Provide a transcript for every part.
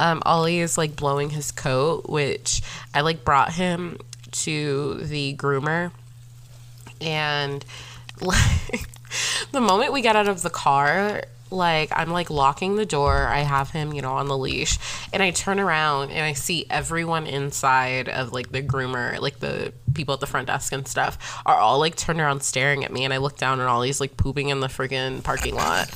um, Ollie is like blowing his coat, which I like brought him to the groomer, and like the moment we got out of the car, like I'm like locking the door. I have him, you know, on the leash, and I turn around and I see everyone inside of like the groomer, like the people at the front desk and stuff, are all like turned around staring at me, and I look down and Ollie's like pooping in the friggin' parking lot.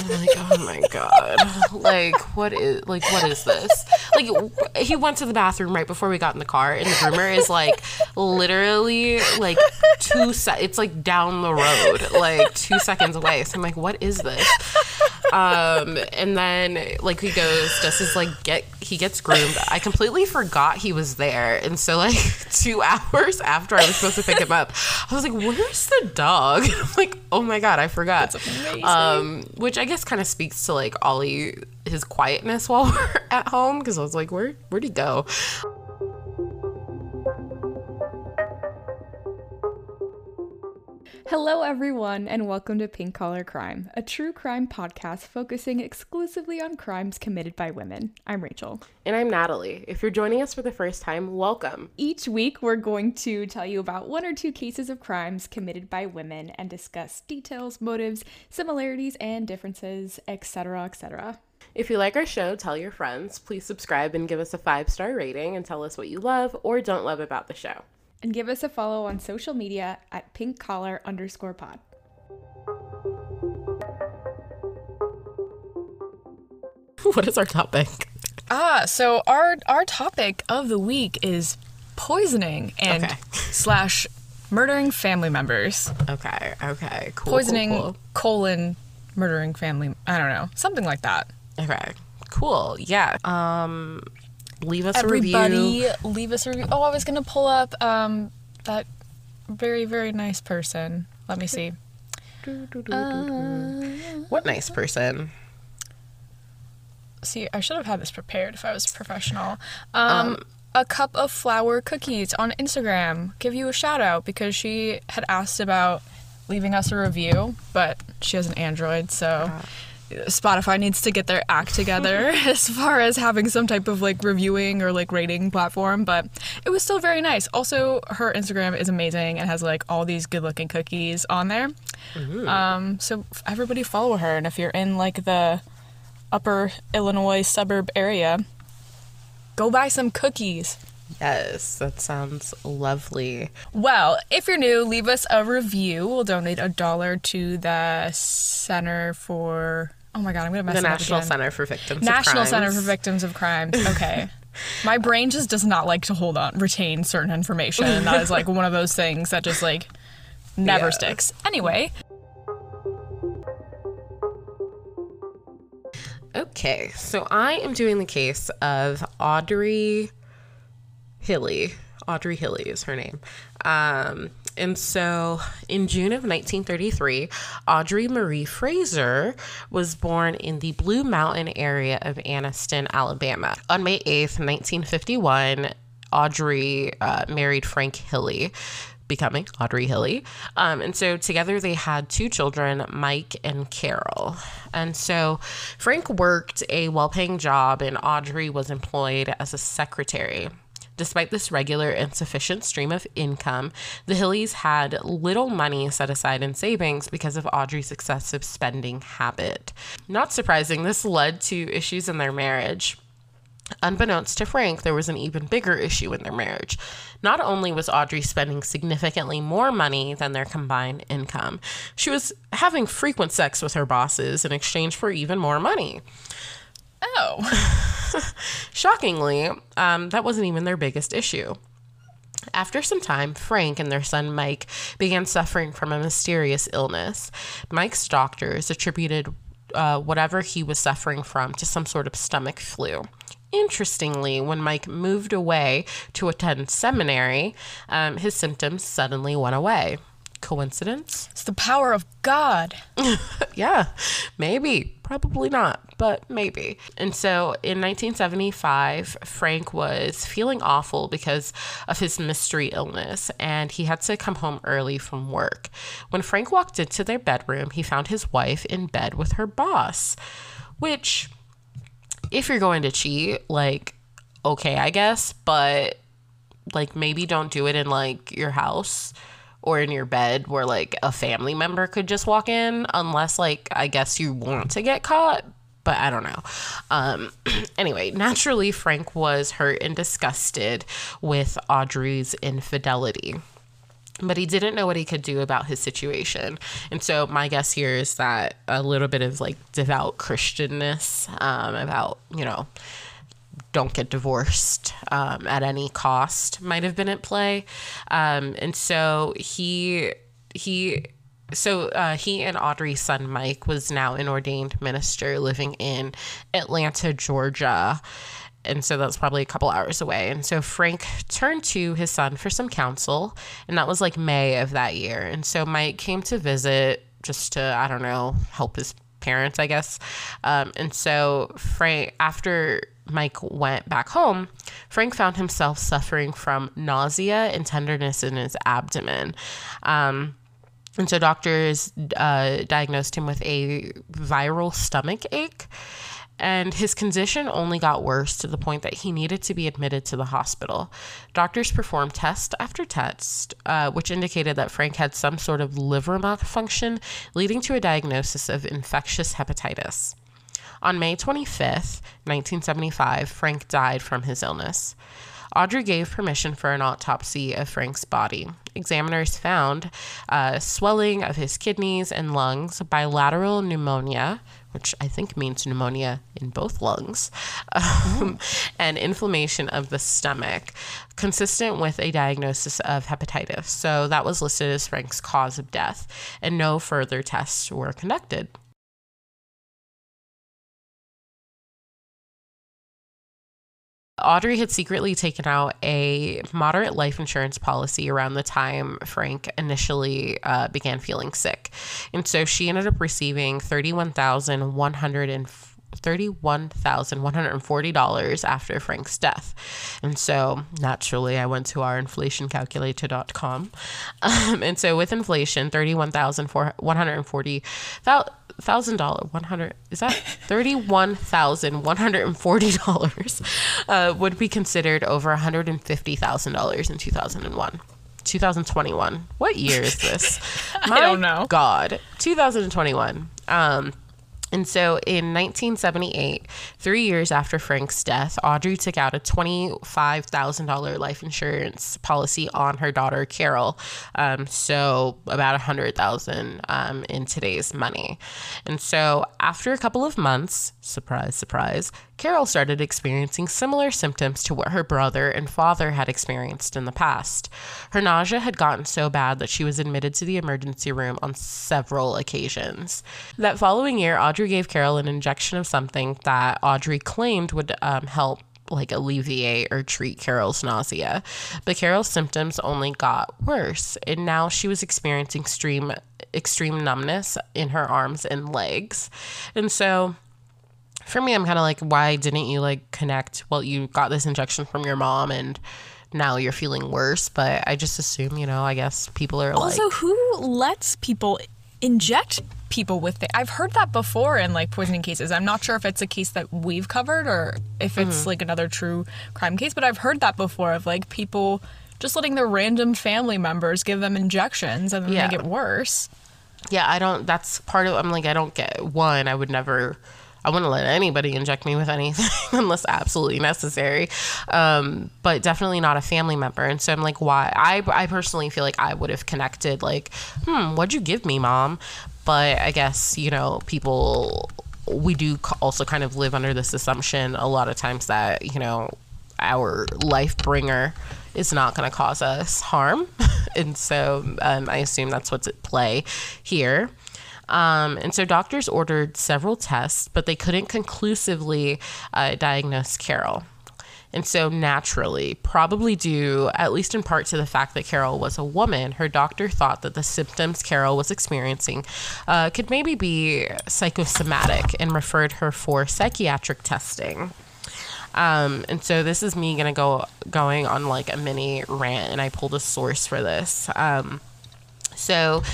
I'm like, oh my god, like what is like what is this? Like he went to the bathroom right before we got in the car, and the groomer is like literally like two se- It's like down the road, like two seconds away. So I'm like, what is this? Um, and then like he goes, his like get he gets groomed. I completely forgot he was there, and so like two hours after I was supposed to pick him up, I was like, where's the dog? I'm like, oh my god, I forgot. Um, which I guess kind of speaks to like Ollie his quietness while we're at home because I was like, where where'd he go? Hello, everyone, and welcome to Pink Collar Crime, a true crime podcast focusing exclusively on crimes committed by women. I'm Rachel. And I'm Natalie. If you're joining us for the first time, welcome. Each week, we're going to tell you about one or two cases of crimes committed by women and discuss details, motives, similarities, and differences, etc., etc. If you like our show, tell your friends. Please subscribe and give us a five star rating and tell us what you love or don't love about the show. And give us a follow on social media at pink collar underscore pod. what is our topic? Ah, so our our topic of the week is poisoning and Okay. slash murdering family members. Okay, okay, cool. Poisoning cool, colon murdering family. I don't know, something like that. Okay, cool. Yeah. Um, leave us a Everybody, review. leave us a review. Oh, I was gonna pull up um that very very nice person. Let me see. What nice person. See, I should have had this prepared if I was professional. Um, a cup of flour cookies on Instagram. Give you a shout out because she had asked about leaving us a review, but she has an Android, so Spotify needs to get their act together as far as having some type of like reviewing or like rating platform. But it was still very nice. Also, her Instagram is amazing and has like all these good looking cookies on there. Um, so everybody follow her, and if you're in like the upper Illinois suburb area, go buy some cookies. Yes, that sounds lovely. Well, if you're new, leave us a review. We'll donate a dollar to the Center for. Oh my god, I'm gonna mess The National. Center for Victims of Crime. National Center for Victims of Crimes. Okay. My brain just does not like to hold on, retain certain information. And that is like one of those things that just like never Yeah. sticks. Anyway, Okay, so I am doing the case of Audrey Hilley. Audrey Hilley is her name. Um, and so in June of 1933, Audrey Marie Frazier was born in the Blue Mountain area of Anniston, Alabama. On May 8th, 1951, Audrey uh, married Frank Hilley becoming Audrey Hilley. Um, and so together they had two children, Mike and Carol. And so Frank worked a well paying job, and Audrey was employed as a secretary. Despite this regular and sufficient stream of income, the Hilleys had little money set aside in savings because of Audrey's excessive spending habit. Not surprising, this led to issues in their marriage. Unbeknownst to Frank, there was an even bigger issue in their marriage. Not only was Audrey spending significantly more money than their combined income, she was having frequent sex with her bosses in exchange for even more money. Oh. Shockingly, um, that wasn't even their biggest issue. After some time, Frank and their son Mike began suffering from a mysterious illness. Mike's doctors attributed uh, whatever he was suffering from to some sort of stomach flu. Interestingly, when Mike moved away to attend seminary, um, his symptoms suddenly went away. Coincidence? It's the power of God. yeah, maybe. Probably not, but maybe. And so in 1975, Frank was feeling awful because of his mystery illness, and he had to come home early from work. When Frank walked into their bedroom, he found his wife in bed with her boss, which, if you're going to cheat, like, okay, I guess, but like maybe don't do it in like your house or in your bed where like a family member could just walk in unless like I guess you want to get caught but I don't know. Um, anyway, naturally, Frank was hurt and disgusted with Audrey's infidelity. But he didn't know what he could do about his situation. And so, my guess here is that a little bit of like devout Christianness um, about, you know, don't get divorced um, at any cost might have been at play. Um, and so he he so uh, he and Audrey's son Mike was now an ordained minister living in Atlanta, Georgia. And so that's probably a couple hours away. And so Frank turned to his son for some counsel, and that was like May of that year. And so Mike came to visit just to, I don't know, help his parents, I guess. Um, and so Frank, after Mike went back home, Frank found himself suffering from nausea and tenderness in his abdomen. Um, and so doctors uh, diagnosed him with a viral stomach ache. And his condition only got worse to the point that he needed to be admitted to the hospital. Doctors performed test after test, uh, which indicated that Frank had some sort of liver malfunction, leading to a diagnosis of infectious hepatitis. On May 25th, 1975, Frank died from his illness. Audrey gave permission for an autopsy of Frank's body. Examiners found uh, swelling of his kidneys and lungs, bilateral pneumonia, which I think means pneumonia in both lungs, um, and inflammation of the stomach, consistent with a diagnosis of hepatitis. So that was listed as Frank's cause of death, and no further tests were conducted. Audrey had secretly taken out a moderate life insurance policy around the time Frank initially uh, began feeling sick. And so she ended up receiving $31,140. $31,140 after Frank's death. And so naturally, I went to our inflationcalculator.com. Um, and so with inflation, $31,140 thousand one hundred is that thirty one thousand one hundred and forty dollars uh, would be considered over one hundred and fifty thousand dollars in two thousand and one. 2021. What year is this? I don't know. God, 2021. Um, and so in 1978, three years after Frank's death, Audrey took out a $25,000 life insurance policy on her daughter, Carol. Um, so about 100000 um, in today's money. And so after a couple of months, surprise, surprise, Carol started experiencing similar symptoms to what her brother and father had experienced in the past. Her nausea had gotten so bad that she was admitted to the emergency room on several occasions. That following year, Audrey gave Carol an injection of something that Audrey claimed would um, help like alleviate or treat Carol's nausea. But Carol's symptoms only got worse, and now she was experiencing extreme extreme numbness in her arms and legs. And so for me, I'm kind of like, why didn't you like connect? Well, you got this injection from your mom and now you're feeling worse. But I just assume, you know, I guess people are Also, like, who lets people inject people with it? I've heard that before in like poisoning cases. I'm not sure if it's a case that we've covered or if it's mm-hmm. like another true crime case, but I've heard that before of like people just letting their random family members give them injections and then Yeah. they get worse. yeah, I don't, that's part of, I'm like, I don't get one. I would never. I wouldn't let anybody inject me with anything unless absolutely necessary. Um, but definitely not a family member. And so I'm like, why? I, I personally feel like I would have connected, like, hmm, what'd you give me, mom? But I guess, you know, people, we do also kind of live under this assumption a lot of times that, you know, our life bringer is not going to cause us harm. and so um, I assume that's what's at play here. Um, and so doctors ordered several tests, but they couldn't conclusively uh, diagnose Carol. And so, naturally, probably due at least in part to the fact that Carol was a woman, her doctor thought that the symptoms Carol was experiencing uh, could maybe be psychosomatic and referred her for psychiatric testing. Um, and so this is me gonna go going on like a mini rant, and I pulled a source for this. Um, so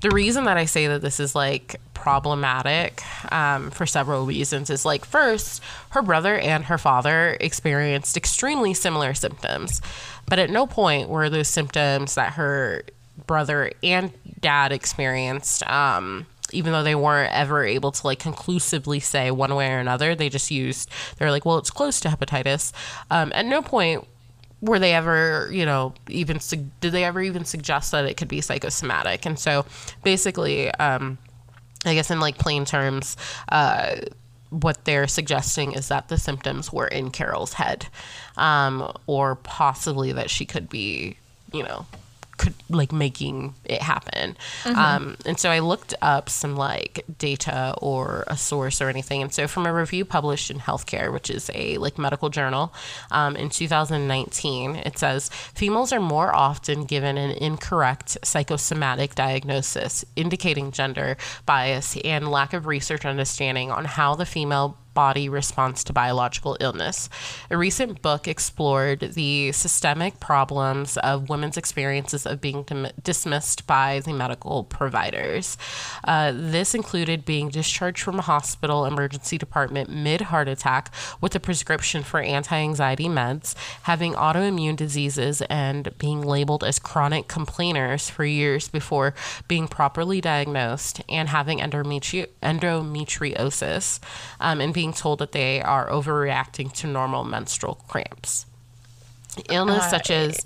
the reason that I say that this is like problematic um, for several reasons is like first, her brother and her father experienced extremely similar symptoms, but at no point were those symptoms that her brother and dad experienced. Um, even though they weren't ever able to like conclusively say one way or another, they just used they're like, well, it's close to hepatitis. Um, at no point were they ever, you know, even did they ever even suggest that it could be psychosomatic? And so, basically, um, I guess in like plain terms, uh, what they're suggesting is that the symptoms were in Carol's head, um, or possibly that she could be, you know, could like making it happen. Um, and so I looked up some like data or a source or anything. And so from a review published in Healthcare, which is a like medical journal, um, in 2019, it says females are more often given an incorrect psychosomatic diagnosis, indicating gender bias and lack of research understanding on how the female body response to biological illness. A recent book explored the systemic problems of women's experiences of being dim- dismissed by the medical providers. Uh, this included being discharged from a hospital emergency department mid heart attack with a prescription for anti anxiety meds, having autoimmune diseases, and being labeled as chronic complainers for years before being properly diagnosed, and having endometri- endometriosis, um, and being told that they are overreacting to normal menstrual cramps. Illness such as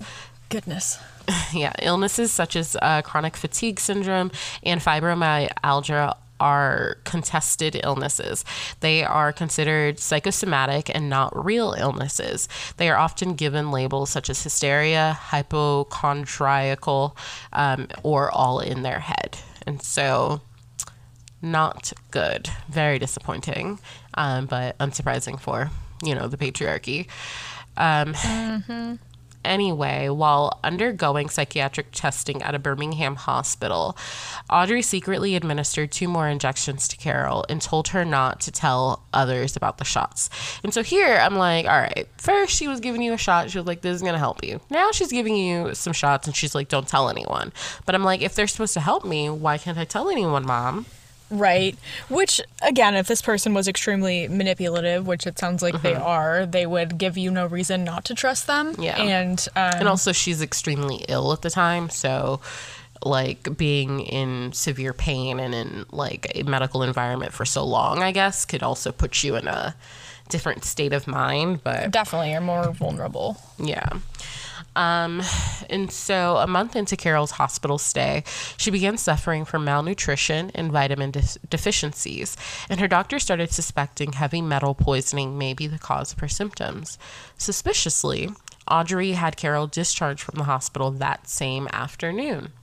Goodness. yeah, illnesses such as uh, chronic fatigue syndrome and fibromyalgia are contested illnesses. They are considered psychosomatic and not real illnesses. They are often given labels such as hysteria, hypochondriacal, um, or all in their head. And so, not good. Very disappointing, um, but unsurprising for, you know, the patriarchy. Um, Anyway, while undergoing psychiatric testing at a Birmingham hospital, Audrey secretly administered two more injections to Carol and told her not to tell others about the shots. And so here I'm like, all right, first she was giving you a shot. She was like, this is going to help you. Now she's giving you some shots and she's like, don't tell anyone. But I'm like, if they're supposed to help me, why can't I tell anyone, mom? Right. Which, again, if this person was extremely manipulative, which it sounds like they are, they would give you no reason not to trust them. Yeah. And, um, And also, she's extremely ill at the time. So, like, being in severe pain and in like a medical environment for so long, I guess, could also put you in a different state of mind. But definitely you're more vulnerable. yeah. Um, and so a month into Carol's hospital stay, she began suffering from malnutrition and vitamin de- deficiencies, and her doctor started suspecting heavy metal poisoning may be the cause of her symptoms. Suspiciously, Audrey had Carol discharged from the hospital that same afternoon.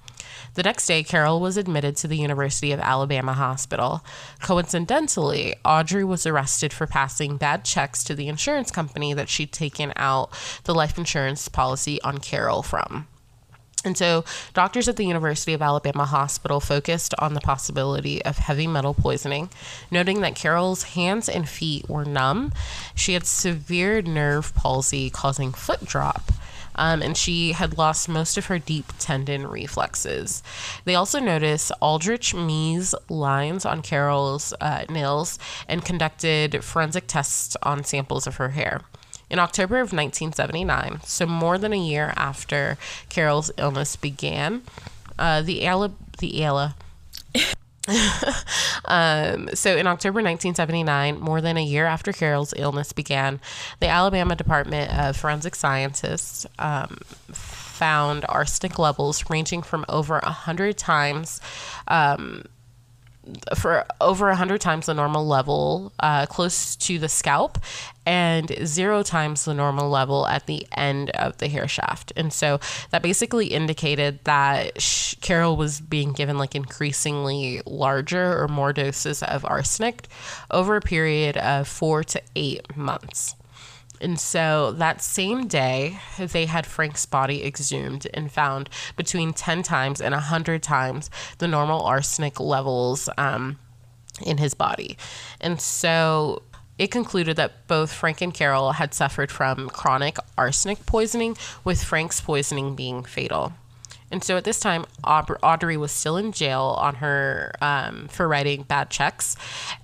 The next day, Carol was admitted to the University of Alabama Hospital. Coincidentally, Audrey was arrested for passing bad checks to the insurance company that she'd taken out the life insurance policy on Carol from. And so, doctors at the University of Alabama Hospital focused on the possibility of heavy metal poisoning, noting that Carol's hands and feet were numb. She had severe nerve palsy causing foot drop. Um, and she had lost most of her deep tendon reflexes. They also noticed Aldrich Mees lines on Carol's uh, nails and conducted forensic tests on samples of her hair. In October of 1979, so more than a year after Carol's illness began, uh, the Ala, the Ala, um, so in October 1979, more than a year after Carol's illness began, the Alabama Department of Forensic Scientists um, found arsenic levels ranging from over 100 times um, for over 100 times the normal level uh, close to the scalp and zero times the normal level at the end of the hair shaft. And so that basically indicated that Carol was being given like increasingly larger or more doses of arsenic over a period of four to eight months. And so that same day, they had Frank's body exhumed and found between 10 times and 100 times the normal arsenic levels um, in his body. And so it concluded that both Frank and Carol had suffered from chronic arsenic poisoning, with Frank's poisoning being fatal. And so at this time, Audrey was still in jail on her um, for writing bad checks,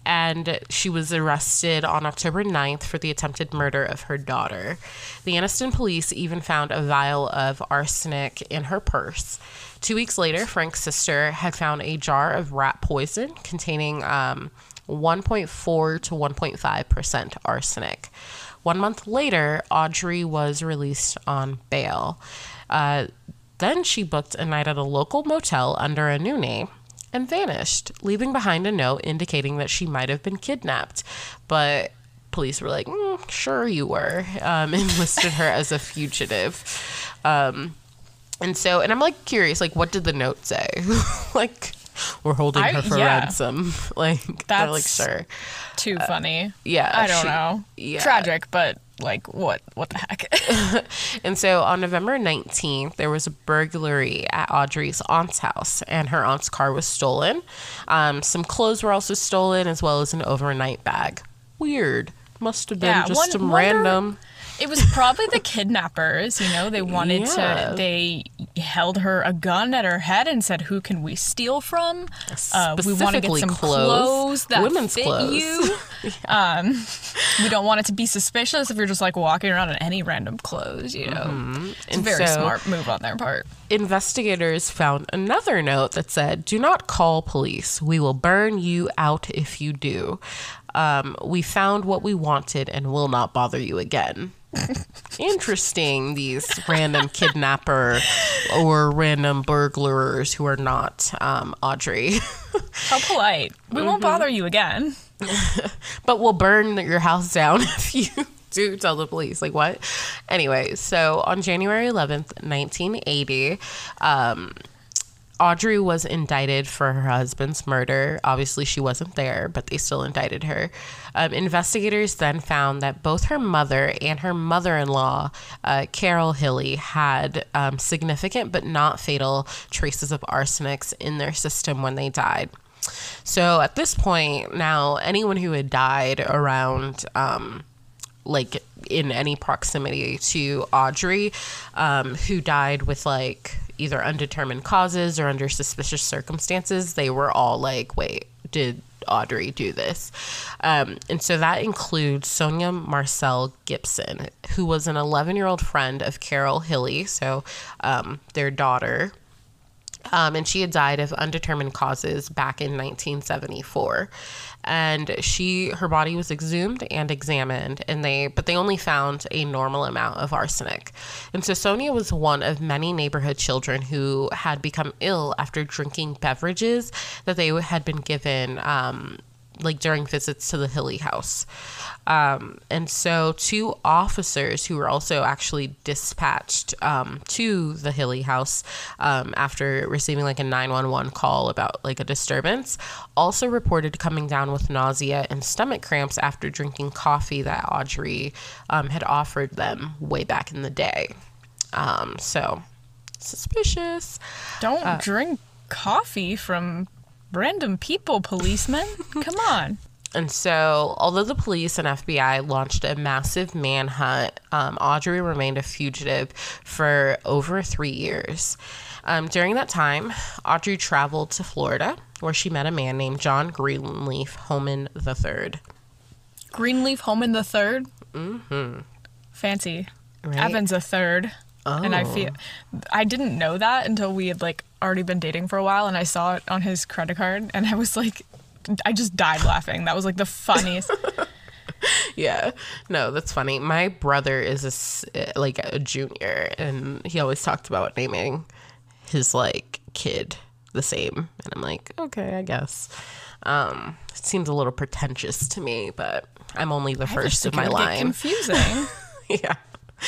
and she was arrested on October 9th for the attempted murder of her daughter. The Anniston police even found a vial of arsenic in her purse. Two weeks later, Frank's sister had found a jar of rat poison containing um, 1.4 to 1.5 percent arsenic. One month later, Audrey was released on bail. Uh, then she booked a night at a local motel under a new name and vanished, leaving behind a note indicating that she might have been kidnapped. But police were like, mm, sure you were, um, and listed her as a fugitive. Um, and so, and I'm like curious, like, what did the note say? like, we're holding I- her for yeah. ransom. Like, they're like, That's- sure. Too funny. yeah, I don't she- know. yeah. Tragic, but like what? What the heck? And so on November 19th, there was a burglary at Audrey's aunt's house, and her aunt's car was stolen. Um, some clothes were also stolen, as well as an overnight bag. Weird. Must have been Yeah, just one- some wonder- random. It was probably the kidnappers, you know, they wanted Yeah. to they held her a gun at her head and said, "Who can we steal from? Uh, we want to get some clothes. clothes, that Women's fit clothes." you. um, we don't want it to be suspicious if you're just like walking around in any random clothes, you know. It's a Mm-hmm. Very so- smart move on their part. Investigators found another note that said, Do not call police. We will burn you out if you do. Um, we found what we wanted and will not bother you again. Interesting, these random kidnapper or random burglars who are not um, Audrey. How polite. We Mm-hmm. won't bother you again. but we'll burn your house down if you do tell the police. Like, what? Anyway, so on January 11th, 1980, um, Audrey was indicted for her husband's murder. Obviously, she wasn't there, but they still indicted her. Um, investigators then found that both her mother and her mother in law, uh, Carol Hilley, had um, significant but not fatal traces of arsenics in their system when they died. So at this point, now anyone who had died around, um, like in any proximity to Audrey, um, who died with like either undetermined causes or under suspicious circumstances, they were all like, wait, did Audrey do this? Um, and so that includes Sonia Marcel Gibson, who was an 11 year old friend of Carol Hilley, so um, their daughter um, and she had died of undetermined causes back in 1974 and she her body was exhumed and examined and they but they only found a normal amount of arsenic. And so sonia was one of many neighborhood children who had become ill after drinking beverages that they had been given um, like during visits to the Hilley house. Um, and so, two officers who were also actually dispatched um, to the Hilley house um, after receiving like a 911 call about like a disturbance also reported coming down with nausea and stomach cramps after drinking coffee that Audrey um, had offered them way back in the day. Um, so, suspicious. Don't Uh, drink coffee from random people, policemen. Come on. And so, although the police and FBI launched a massive manhunt, um, Audrey remained a fugitive for over three years. Um, during that time, Audrey traveled to Florida, where she met a man named John Greenleaf Homan III. Greenleaf Homan the 3rd Mm-hmm. Fancy. Right? Evans a third. And I Oh. feel I didn't know that until we had like already been dating for a while and I saw it on his credit card and I was like I just died laughing. That was like the funniest. Yeah, no, that's funny. My brother is a like a junior, and he always talked about naming his like kid the same, and I'm like, okay, I guess. Um, it seems a little pretentious to me, but I'm only the I first of my it would get line. confusing. yeah.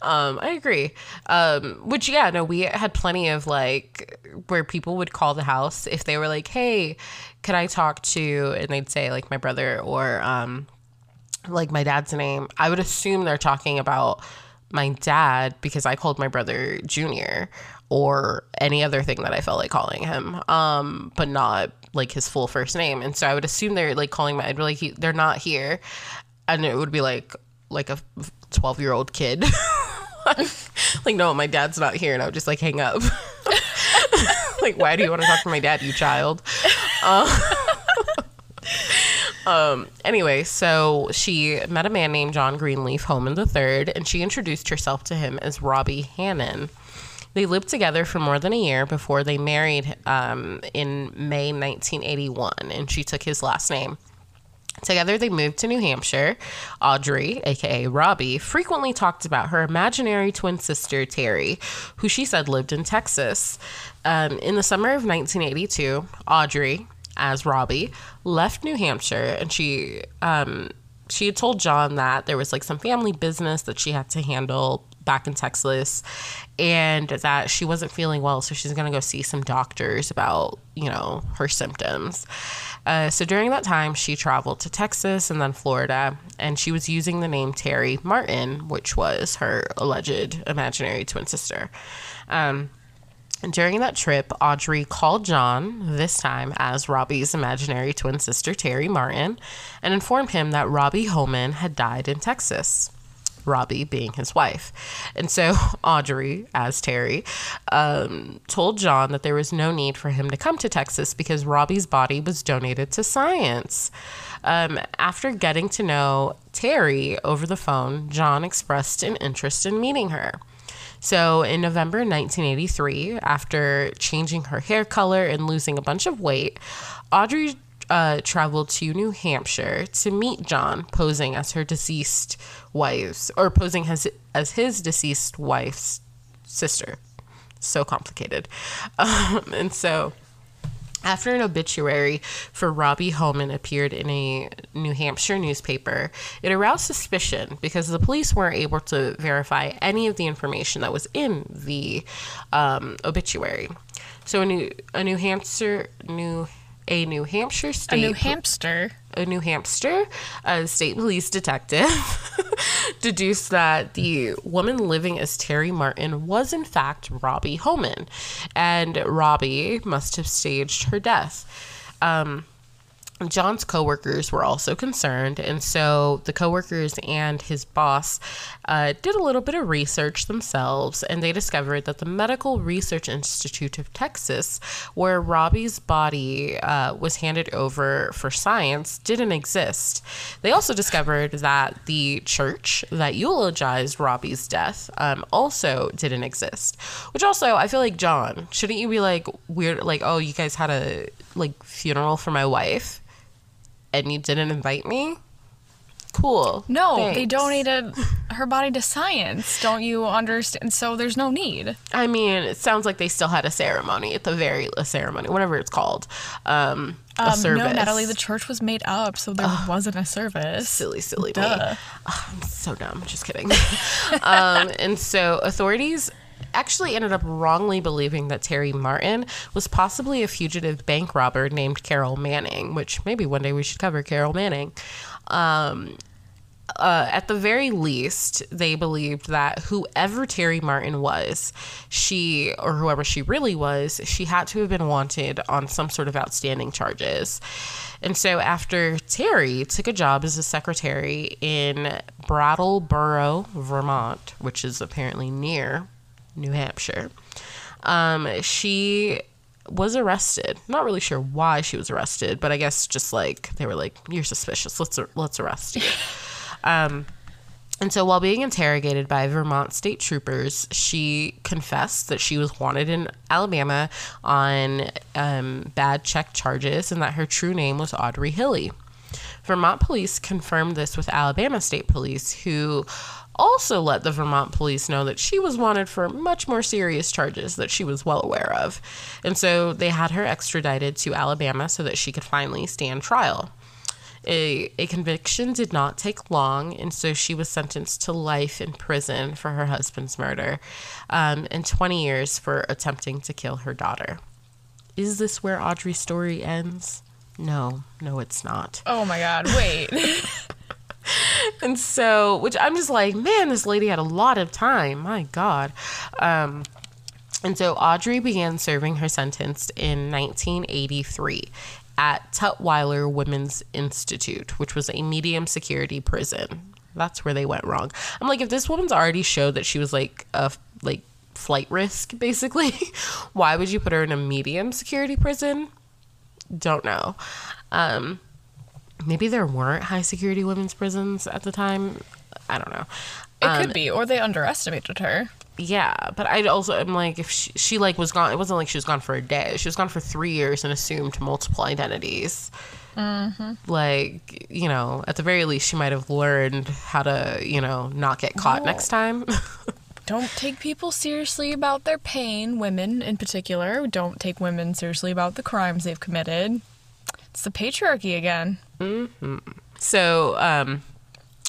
Um, I agree. Um, which yeah, no, we had plenty of like where people would call the house if they were like, "Hey, could I talk to?" and they'd say like my brother or um, like my dad's name. I would assume they're talking about my dad because I called my brother Junior or any other thing that I felt like calling him, um, but not like his full first name. And so I would assume they're like calling my. I'd be like, he, they're not here, and it would be like like a 12 year old kid. like, no, my dad's not here. And I would just like hang up. like, why do you want to talk to my dad, you child? Um, anyway, so she met a man named John Greenleaf Homan III, and she introduced herself to him as Robbie Hannon. They lived together for more than a year before they married um, in May 1981, and she took his last name. Together, they moved to New Hampshire. Audrey, aka Robbie, frequently talked about her imaginary twin sister, Terry, who she said lived in Texas. Um, in the summer of 1982, Audrey, as Robbie, left New Hampshire and she um, she had told John that there was like some family business that she had to handle back in Texas and that she wasn't feeling well so she's going to go see some doctors about, you know, her symptoms. Uh, so during that time, she traveled to Texas and then Florida, and she was using the name Terry Martin, which was her alleged imaginary twin sister. Um, during that trip, Audrey called John, this time as Robbie's imaginary twin sister, Terry Martin, and informed him that Robbie Homan had died in Texas. Robbie being his wife. And so Audrey, as Terry, um, told John that there was no need for him to come to Texas because Robbie's body was donated to science. Um, after getting to know Terry over the phone, John expressed an interest in meeting her. So in November 1983, after changing her hair color and losing a bunch of weight, Audrey uh, traveled to New Hampshire to meet John, posing as her deceased wife's, or posing as, as his deceased wife's sister. So complicated. Um, and so after an obituary for Robbie Homan appeared in a New Hampshire newspaper, it aroused suspicion because the police weren't able to verify any of the information that was in the um, obituary. So a New a New Hampshire New a New Hampshire A state new hamster. a New Hampshire uh, state police detective deduced that the woman living as Terry Martin was in fact Robbie Homan. and Robbie must have staged her death. Um, John's coworkers were also concerned, and so the coworkers and his boss uh, did a little bit of research themselves, and they discovered that the Medical Research Institute of Texas, where Robbie's body uh, was handed over for science, didn't exist. They also discovered that the church that eulogized Robbie's death um, also didn't exist. Which also, I feel like John, shouldn't you be like weird, like oh, you guys had a like funeral for my wife? And you didn't invite me? Cool. No, they donated her body to science. Don't you understand? So there's no need. I mean, it sounds like they still had a ceremony at the very a ceremony, whatever it's called. Um, a Um, service. no, Natalie, the church was made up, so there wasn't a service. silly, silly me. Ugh, I'm so dumb. Just kidding. um, and so authorities actually ended up wrongly believing that Terry Martin was possibly a fugitive bank robber named Carol Manning, which maybe one day we should cover Carol Manning. Um, uh, at the very least, they believed that whoever Terry Martin was, she, or whoever she really was, she had to have been wanted on some sort of outstanding charges. And so, after Terry took a job as a secretary in Brattleboro, Vermont, which is apparently near New Hampshire, um, she was arrested. Not really sure why she was arrested, but I guess just like they were like, "You're suspicious. Let's let's arrest you." Um, and so while being interrogated by Vermont state troopers, she confessed that she was wanted in Alabama on um, bad check charges and that her true name was Audrey Hilley. Vermont police confirmed this with Alabama State Police, who also let the Vermont police know that she was wanted for much more serious charges that she was well aware of. And so they had her extradited to Alabama so that she could finally stand trial. A, a conviction did not take long, and so she was sentenced to life in prison for her husband's murder um, and 20 years for attempting to kill her daughter. Is this where Audrey's story ends? No, no, it's not. Oh my god, wait. And so, which I'm just like, man, this lady had a lot of time. My God. Um, and so Audrey began serving her sentence in 1983 at Tutwiler Women's Institute, which was a medium security prison. That's where they went wrong. I'm like, if this woman's already showed that she was like a like flight risk, basically, why would you put her in a medium security prison? Don't know. Um, maybe there weren't high security women's prisons at the time. I don't know. It Um, could be, or they underestimated her. Yeah, but I also am like if she, she like was gone. It wasn't like she was gone for a day. She was gone for three years and assumed multiple identities. Like you know, at the very least, she might have learned how to you know not get caught No. next time. Don't take people seriously about their pain, women in particular. Don't take women seriously about the crimes they've committed. It's the patriarchy again. So, um,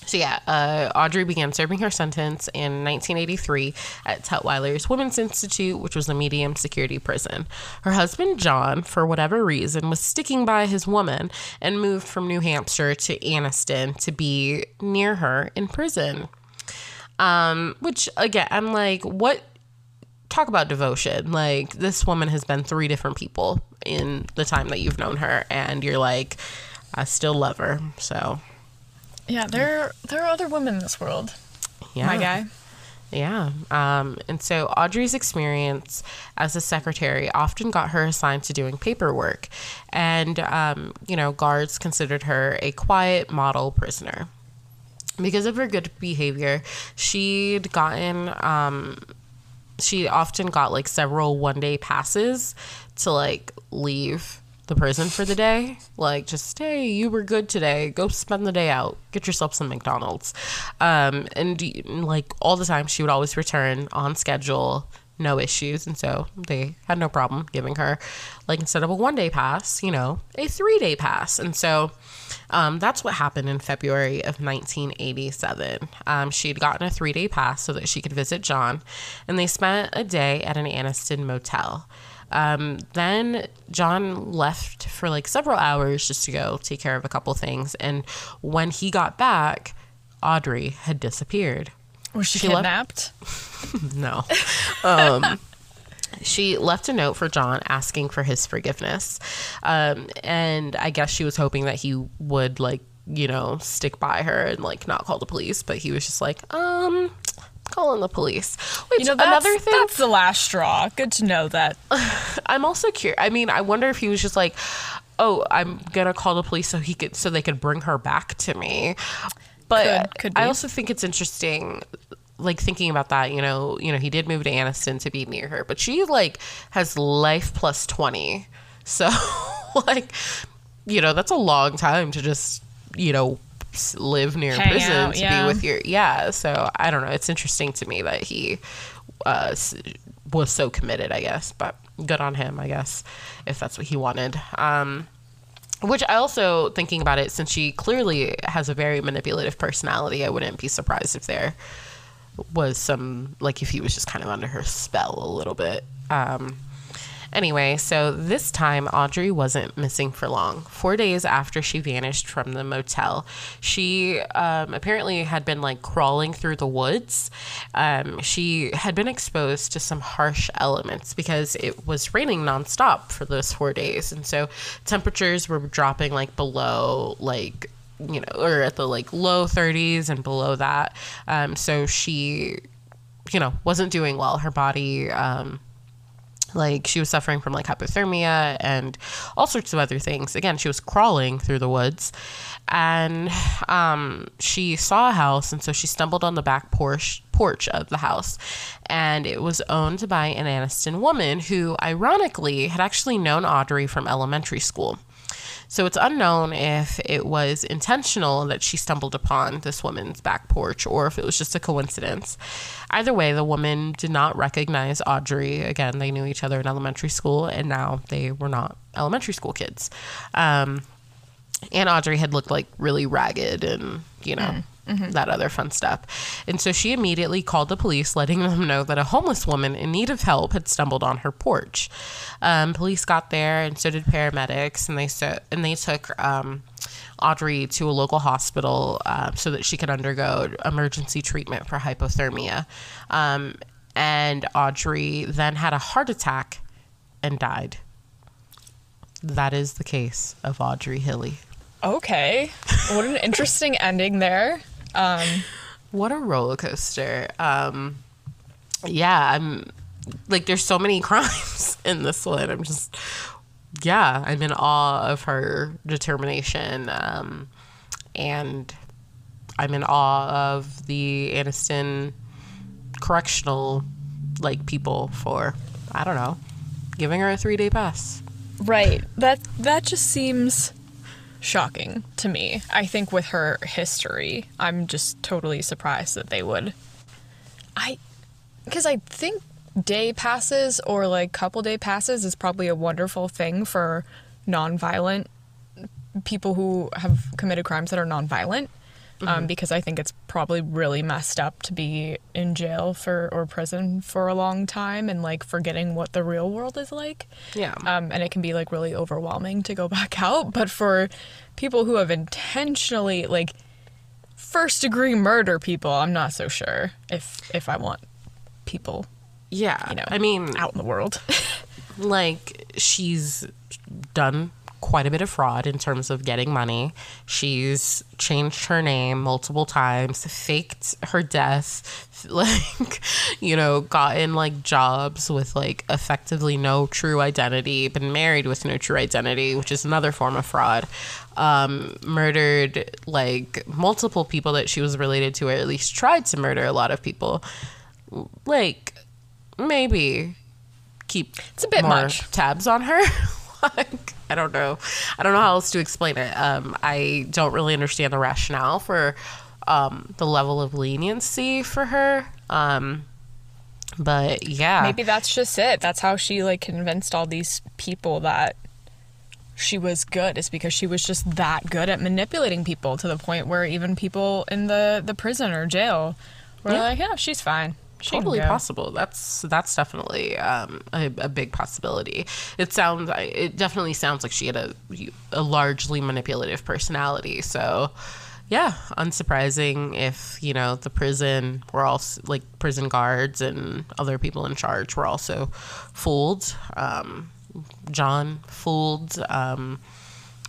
so yeah, uh, Audrey began serving her sentence in 1983 at Tutwiler's Women's Institute, which was a medium security prison. Her husband, John, for whatever reason, was sticking by his woman and moved from New Hampshire to Anniston to be near her in prison. Um, which again, I'm like, what? Talk about devotion. Like, this woman has been three different people in the time that you've known her, and you're like, I still love her. So, Yeah, there there are other women in this world. yeah. My guy. Yeah. Um, and so Audrey's experience as a secretary often got her assigned to doing paperwork. And, um, you know, guards considered her a quiet model prisoner. Because of her good behavior, she'd gotten, um, she often got like several one day passes to like leave the prison for the day. Like, just, hey, you were good today. Go spend the day out. Get yourself some McDonald's. Um, and like all the time, she would always return on schedule, no issues. And so they had no problem giving her, like, instead of a one day pass, you know, a three day pass. And so um, that's what happened in February of 1987. Um, she had gotten a three day pass so that she could visit John, and they spent a day at an Anniston motel. Um, then John left for like several hours just to go take care of a couple things. And when he got back, Audrey had disappeared. Was she, She left- kidnapped? No. Um, she left a note for John asking for his forgiveness. Um, and I guess she was hoping that he would, like, you know, stick by her and, like, not call the police. But he was just like, um, calling the police. Which, You know, that's, another thing. that's the last straw. Good to know that. I'm also curious. I mean, I wonder if he was just like, "Oh, I'm gonna call the police so he could so they could bring her back to me." But Could- could I also think it's interesting, like thinking about that. You know, you know, he did move to Anniston to be near her, but she like has life plus twenty. So, like, you know, that's a long time to just you know live near Hang prison out, to yeah. be with your yeah. So I don't know. It's interesting to me that he uh, was so committed, I guess. But good on him, I guess, if that's what he wanted. Um, which I also thinking about it, since she clearly has a very manipulative personality, I wouldn't be surprised if there was some like if he was just kind of under her spell a little bit. Um, Anyway, so this time Audrey wasn't missing for long. Four days after she vanished from the motel, she um, apparently had been like crawling through the woods. Um, she had been exposed to some harsh elements because it was raining nonstop for those four days. And so temperatures were dropping like below like you know, or at the like low 30s and below that. Um, so she, you know, wasn't doing well. Her body, um, like she was suffering from like hypothermia and all sorts of other things. Again she was crawling through the woods. And um, she saw a house and so she stumbled on the back porch porch of the house. And it was owned by an Anniston woman who ironically had actually known audrey from elementary school So it's unknown if it was intentional that she stumbled upon this woman's back porch or if it was just a coincidence. Either way, the woman did not recognize Audrey. Again, they knew each other in elementary school, and now they were not elementary school kids. Um, and Audrey had looked like really ragged and, you know, that other fun stuff. And so she immediately called the police, letting them know that a homeless woman in need of help had stumbled on her porch. Um, police got there, and so did paramedics, and they so, and they took um, Audrey to a local hospital uh, so that she could undergo emergency treatment for hypothermia. Um, and Audrey then had a heart attack and died. That is the case of Audrey Hilley. Okay. What an interesting ending there. Um, What a roller coaster. Um, yeah, I'm like, there's so many crimes in this one. I'm just, yeah, I'm in awe of her determination. Um, and I'm in awe of the Anniston correctional, like, people for, I don't know, giving her a three day pass. right. That that just seems shocking to me. I think with her history, I'm just totally surprised that they would. I because I think day passes or like couple day passes is probably a wonderful thing for nonviolent people who have committed crimes that are nonviolent. Um, because I think it's probably really messed up to be in jail for or prison for a long time and like forgetting what the real world is like. Yeah. Um, and it can be like really overwhelming to go back out. But for people who have intentionally like first degree murder people, I'm not so sure if if I want people yeah. you know, I mean, out in the world. like she's done quite a bit of fraud in terms of getting money. She's changed her name multiple times, faked her death, like, you know, gotten like jobs with like effectively no true identity, been married with no true identity, which is another form of fraud. Um, murdered like multiple people that she was related to, or at least tried to murder a lot of people. Like, maybe keep It's a bit more much. tabs on her. like, I don't know. I don't know how else to explain it. Um, I don't really understand the rationale for um, the level of leniency for her. Um, but yeah, Maybe that's just it. That's how she like convinced all these people that she was good is because she was just that good at manipulating people to the point where even people in the the prison or jail were Yeah. like, "Yeah, she's fine." Totally go." possible. That's that's definitely um, a, a big possibility. It sounds it definitely sounds like she had a a largely manipulative personality. So yeah, unsurprising if you know the prison were all like prison guards and other people in charge were also fooled. Um, John fooled. Um,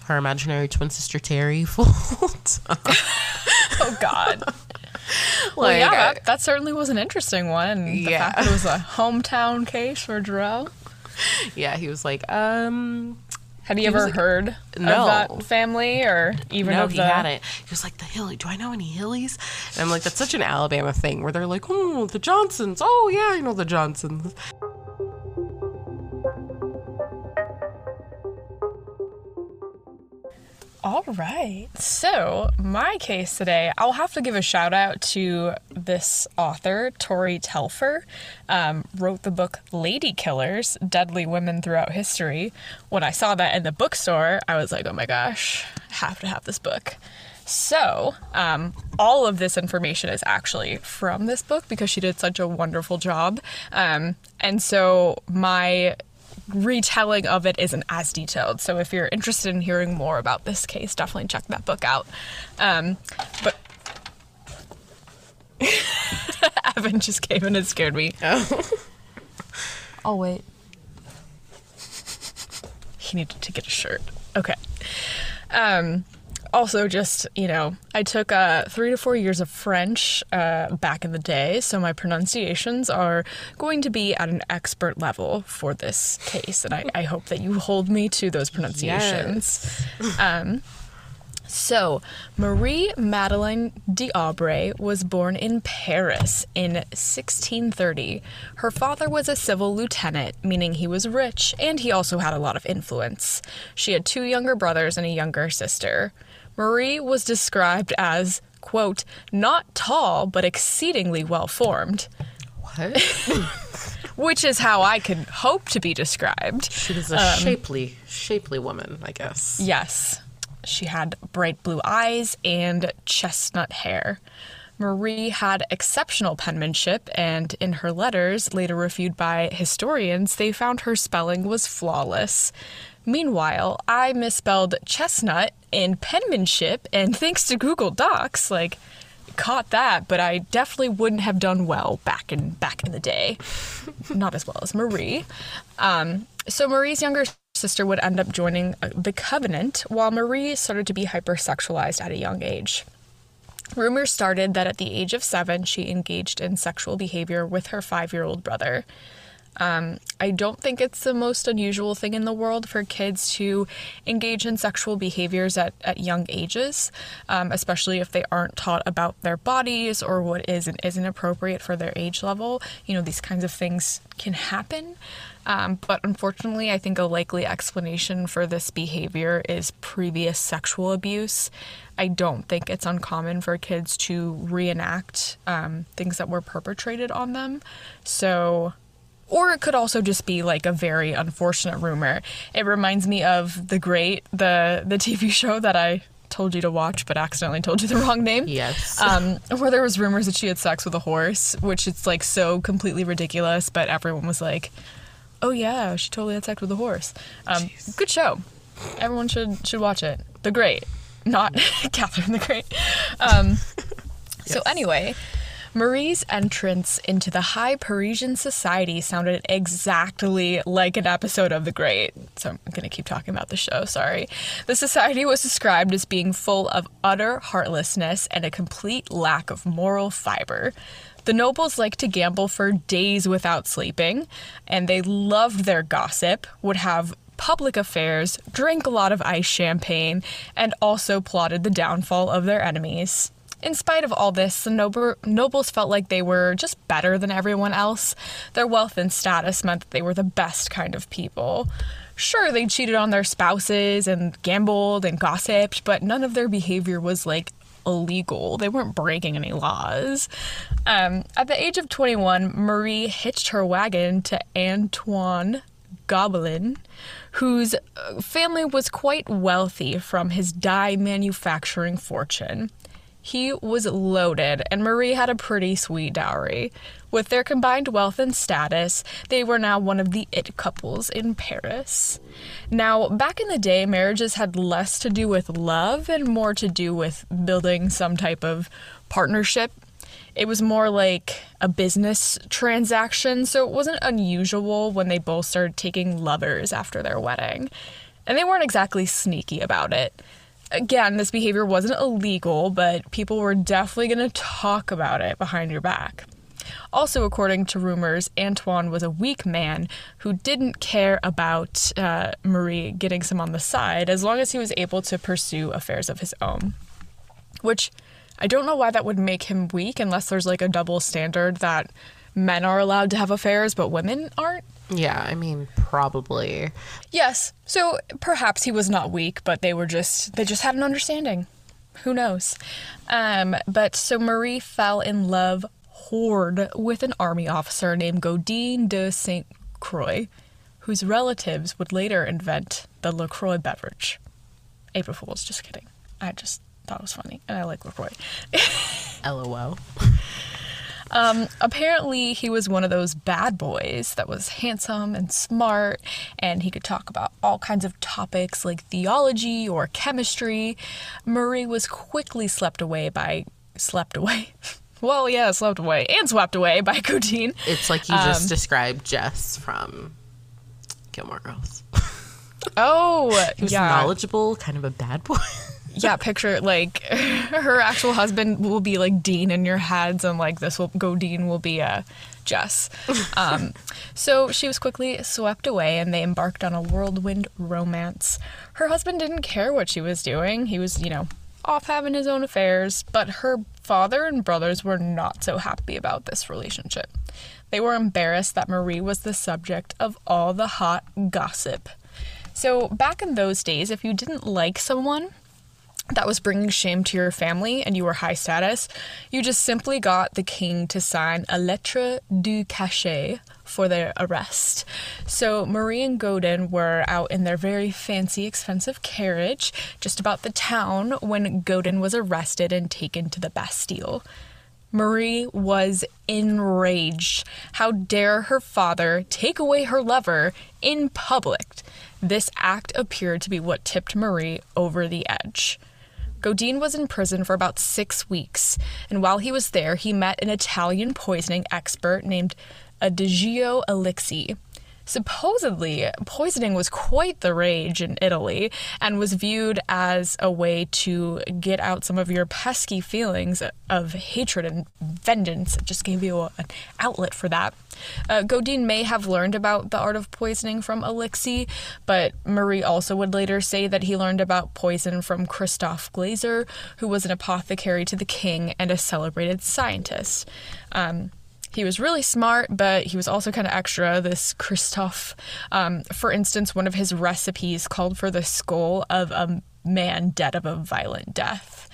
her imaginary twin sister Terry fooled. Oh God. well, Like, yeah, that, that certainly was an interesting one. Yeah. fact that it was a hometown case for Jarrell. yeah, he was like, um, Had you He ever like- heard No. of that family or even no, of he the? hadn't. He was like, the Hilley. Do I know any Hilleys? And I'm like, that's such an Alabama thing where they're like, oh, the Johnsons. Oh, yeah, I know the Johnsons. All right. So, my case today, I'll have to give a shout out to this author, Tori Telfer. Um, wrote the book Lady Killers Deadly Women Throughout History. When I saw that in the bookstore, I was like, oh my gosh, I have to have this book. So, um, all of this information is actually from this book because she did such a wonderful job. Um, and so, my retelling of it isn't as detailed. So if you're interested in hearing more about this case, definitely check that book out. Um, but Evan just came in and scared me. I'll wait. He needed to get a shirt. Okay. Um, also, just, you know, I took uh, three to four years of French uh, back in the day, so my pronunciations are going to be at an expert level for this case, and I, I hope that you hold me to those pronunciations. Um, So, Marie Madeleine d'Aubray was born in Paris in 1630. Her father was a civil lieutenant, meaning he was rich, and he also had a lot of influence. She had two younger brothers and a younger sister. Marie was described as, quote, not tall, but exceedingly well formed, What? which is how I could hope to be described. She was a um, shapely, shapely woman, I guess. Yes. She had bright blue eyes and chestnut hair. Marie had exceptional penmanship, and in her letters, later reviewed by historians, they found her spelling was flawless. Meanwhile, I misspelled chestnut in penmanship, and thanks to Google Docs, like, caught that, but I definitely wouldn't have done well back in back in the day. Not as well as Marie. Um, so Marie's younger sister would end up joining uh, the Covenant, while Marie started to be hypersexualized at a young age. Rumors started that at the age of seven, she engaged in sexual behavior with her five year old brother. Um, I don't think it's the most unusual thing in the world for kids to engage in sexual behaviors at, at young ages, um, especially if they aren't taught about their bodies or what is and isn't appropriate for their age level. You know, these kinds of things can happen. Um, but unfortunately, I think a likely explanation for this behavior is previous sexual abuse. I don't think it's uncommon for kids to reenact um, things that were perpetrated on them. So, or it could also just be like a very unfortunate rumor. It reminds me of The Great, the the TV show that I told you to watch but accidentally told you the wrong name. Yes. Um, where there was rumors that she had sex with a horse, which it's like so completely ridiculous, but everyone was like, "Oh yeah, she totally had sex with a horse." Um, good show. Everyone should should watch it. The Great, not Catherine the Great. Um, So anyway, Marie's entrance into the high Parisian society sounded exactly like an episode of The Great. So I'm going to keep talking about the show, sorry. The society was described as being full of utter heartlessness and a complete lack of moral fiber. The nobles liked to gamble for days without sleeping, and they loved their gossip, would have public affairs, drank a lot of ice champagne, and also plotted the downfall of their enemies. In spite of all this, the noble, nobles felt like they were just better than everyone else. Their wealth and status meant that they were the best kind of people. Sure, they cheated on their spouses and gambled and gossiped, but none of their behavior was like illegal. They weren't breaking any laws. Um, at the age of 21, Marie hitched her wagon to Antoine Gobelin, whose uh, family was quite wealthy from his dye manufacturing fortune. He was loaded, and Marie had a pretty sweet dowry. With their combined wealth and status, they were now one of the it couples in Paris. Now, back in the day, marriages had less to do with love and more to do with building some type of partnership. It was more like a business transaction, so it wasn't unusual when they both started taking lovers after their wedding. And they weren't exactly sneaky about it again, this behavior wasn't illegal, but people were definitely going to talk about it behind your back. Also, according to rumors, Antoine was a weak man who didn't care about uh, Marie getting some on the side as long as he was able to pursue affairs of his own. Which I don't know why that would make him weak unless there's like a double standard that men are allowed to have affairs but women aren't. yeah, I mean, probably. Yes. So perhaps he was not weak, but they were just they just had an understanding. Who knows? Um, but so Marie fell in love hard with an army officer named Godin de Saint Croix, whose relatives would later invent the LaCroix beverage. April Fools, just kidding. I just thought it was funny, and I like LaCroix. LOL. Um, apparently, he was one of those bad boys that was handsome and smart, and he could talk about all kinds of topics like theology or chemistry. Marie was quickly swept away by. slept away. well, yeah, swept away and swept away by Godin. It's like you just described Jess from Gilmore Girls. Oh, He was yeah. knowledgeable, kind of a bad boy. yeah, picture like her actual husband will be like Dean in your heads, and like this will go Dean will be uh, Jess. Um, so she was quickly swept away, and they embarked on a whirlwind romance. Her husband didn't care what she was doing; he was, you know, off having his own affairs. But her father and brothers were not so happy about this relationship. They were embarrassed that Marie was the subject of all the hot gossip. So, back in those days, if you didn't like someone, that was bringing shame to your family and you were high status, you just simply got the king to sign a lettre du cachet for their arrest. So Marie and Godin were out in their very fancy, expensive carriage just about the town when Godin was arrested and taken to the Bastille. Marie was enraged. How dare her father take away her lover in public? This act appeared to be what tipped Marie over the edge. Godin was in prison for about six weeks, and while he was there, he met an Italian poisoning expert named Adagio Alixi. Supposedly, poisoning was quite the rage in Italy and was viewed as a way to get out some of your pesky feelings of hatred and vengeance. It just gave you a, an outlet for that. Uh, Godine may have learned about the art of poisoning from Alixi, but Marie also would later say that he learned about poison from Christophe Glaser, who was an apothecary to the king and a celebrated scientist. Um, he was really smart, but he was also kind of extra. This Christophe, um, for instance, one of his recipes called for the skull of a man dead of a violent death.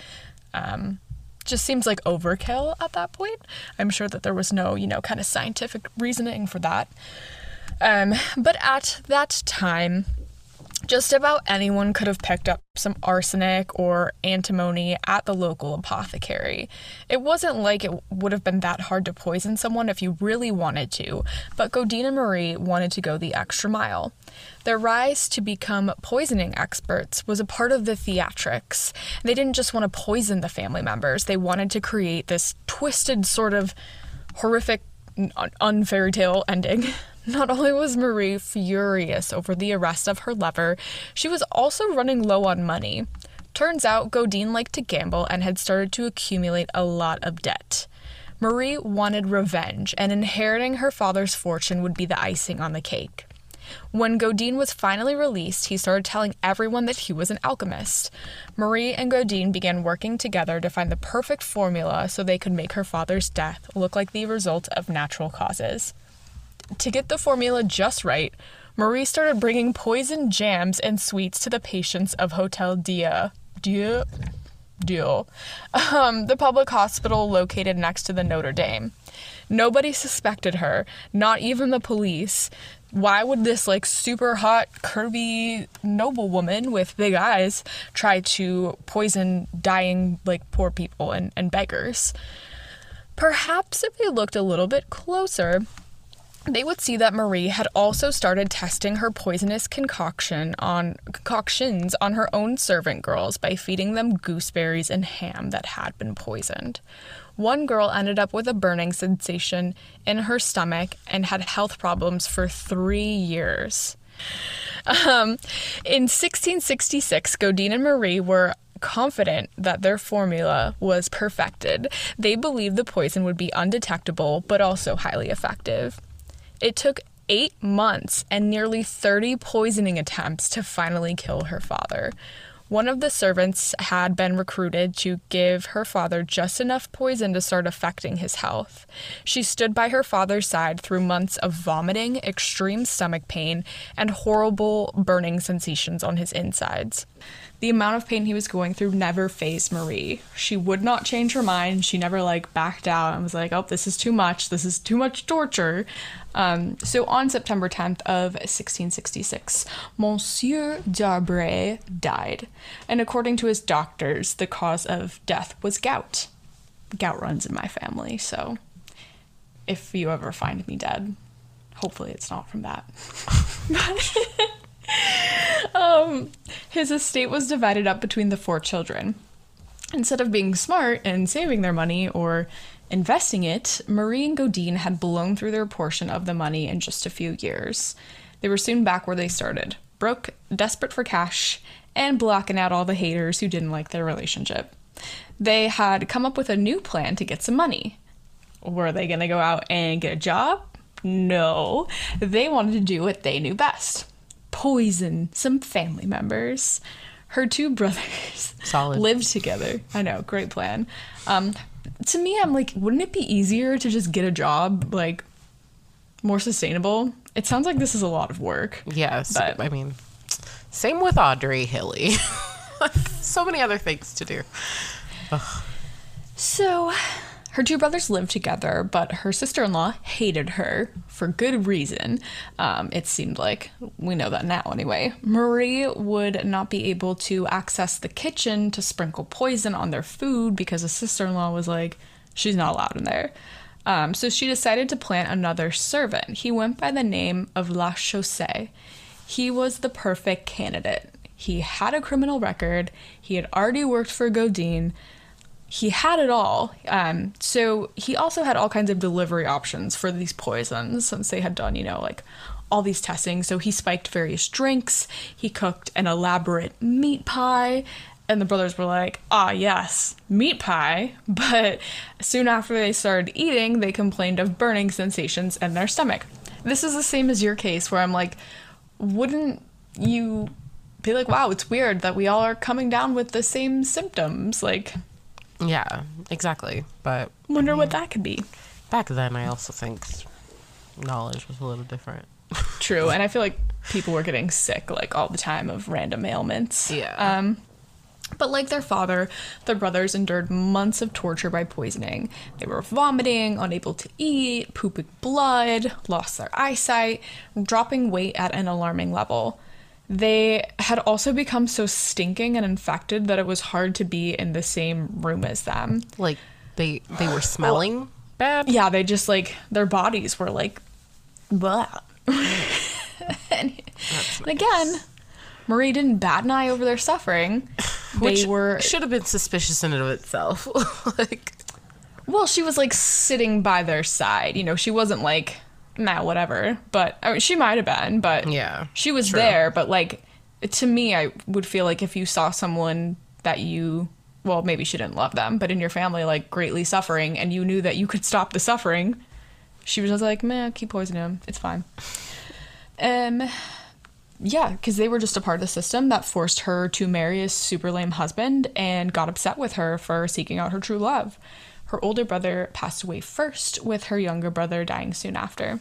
Um, just seems like overkill at that point. I'm sure that there was no, you know, kind of scientific reasoning for that. Um, but at that time, just about anyone could have picked up some arsenic or antimony at the local apothecary. It wasn't like it would have been that hard to poison someone if you really wanted to, but Godina Marie wanted to go the extra mile. Their rise to become poisoning experts was a part of the theatrics. They didn't just want to poison the family members, they wanted to create this twisted, sort of horrific, unfairy tale ending. Not only was Marie furious over the arrest of her lover, she was also running low on money. Turns out Godine liked to gamble and had started to accumulate a lot of debt. Marie wanted revenge, and inheriting her father's fortune would be the icing on the cake. When Godine was finally released, he started telling everyone that he was an alchemist. Marie and Godine began working together to find the perfect formula so they could make her father's death look like the result of natural causes. To get the formula just right, Marie started bringing poison jams and sweets to the patients of Hotel Dia. Dia? Deal. Um, the public hospital located next to the Notre Dame. Nobody suspected her, not even the police. Why would this like super hot, curvy noblewoman with big eyes try to poison dying like poor people and, and beggars? Perhaps if they looked a little bit closer, they would see that Marie had also started testing her poisonous concoction on concoctions on her own servant girls by feeding them gooseberries and ham that had been poisoned. One girl ended up with a burning sensation in her stomach and had health problems for three years. Um, in 1666, Godine and Marie were confident that their formula was perfected. They believed the poison would be undetectable but also highly effective. It took eight months and nearly 30 poisoning attempts to finally kill her father. One of the servants had been recruited to give her father just enough poison to start affecting his health. She stood by her father's side through months of vomiting, extreme stomach pain, and horrible burning sensations on his insides. The amount of pain he was going through never phased Marie. She would not change her mind. She never like backed out and was like, "Oh, this is too much. This is too much torture." Um, so on September 10th of 1666, Monsieur d'Aubray died, and according to his doctors, the cause of death was gout. Gout runs in my family, so if you ever find me dead, hopefully it's not from that. um, his estate was divided up between the four children. Instead of being smart and saving their money or investing it, Marie and Godine had blown through their portion of the money in just a few years. They were soon back where they started, broke, desperate for cash, and blocking out all the haters who didn't like their relationship. They had come up with a new plan to get some money. Were they going to go out and get a job? No. They wanted to do what they knew best poison some family members. Her two brothers Solid. lived together. I know, great plan. Um, to me, I'm like, wouldn't it be easier to just get a job, like, more sustainable? It sounds like this is a lot of work. Yes, But- I mean, same with Audrey Hilley. so many other things to do. So, her two brothers lived together, but her sister in law hated her for good reason. Um, it seemed like. We know that now, anyway. Marie would not be able to access the kitchen to sprinkle poison on their food because the sister in law was like, she's not allowed in there. Um, so she decided to plant another servant. He went by the name of La Chaussee. He was the perfect candidate. He had a criminal record, he had already worked for Godin he had it all. Um, so he also had all kinds of delivery options for these poisons since they had done, you know, like all these testing. So he spiked various drinks, he cooked an elaborate meat pie. And the brothers were like, ah, yes, meat pie. But soon after they started eating, they complained of burning sensations in their stomach. This is the same as your case, where I'm like, wouldn't you be like, wow, it's weird that we all are coming down with the same symptoms? Like, Yeah, exactly. But Wonder what that could be. back then, I also think knowledge was a little different. True, and I feel like people were getting sick like all the time of random ailments. Yeah. Um, but like their father, the brothers endured months of torture by poisoning. They were vomiting, unable to eat, pooping blood, lost their eyesight, dropping weight at an alarming level. They had also become so stinking and infected that it was hard to be in the same room as them. Like they they were smelling bad. yeah, they just like their bodies were like, blah. and, and again, Marie didn't bat an eye over their suffering. Which they were should have been suspicious in and of itself. like well, she was like sitting by their side. You know, she wasn't like nah, whatever. But I mean, she might have been, but Yeah, she was true. there. But like to me, I would feel like if you saw someone that you well, maybe she didn't love them, but in your family, like greatly suffering, and you knew that you could stop the suffering, she was just like, man, keep poisoning him. It's fine. Um, yeah, because they were just a part of the system that forced her to marry a super lame husband and got upset with her for seeking out her true love. Her older brother passed away first, with her younger brother dying soon after.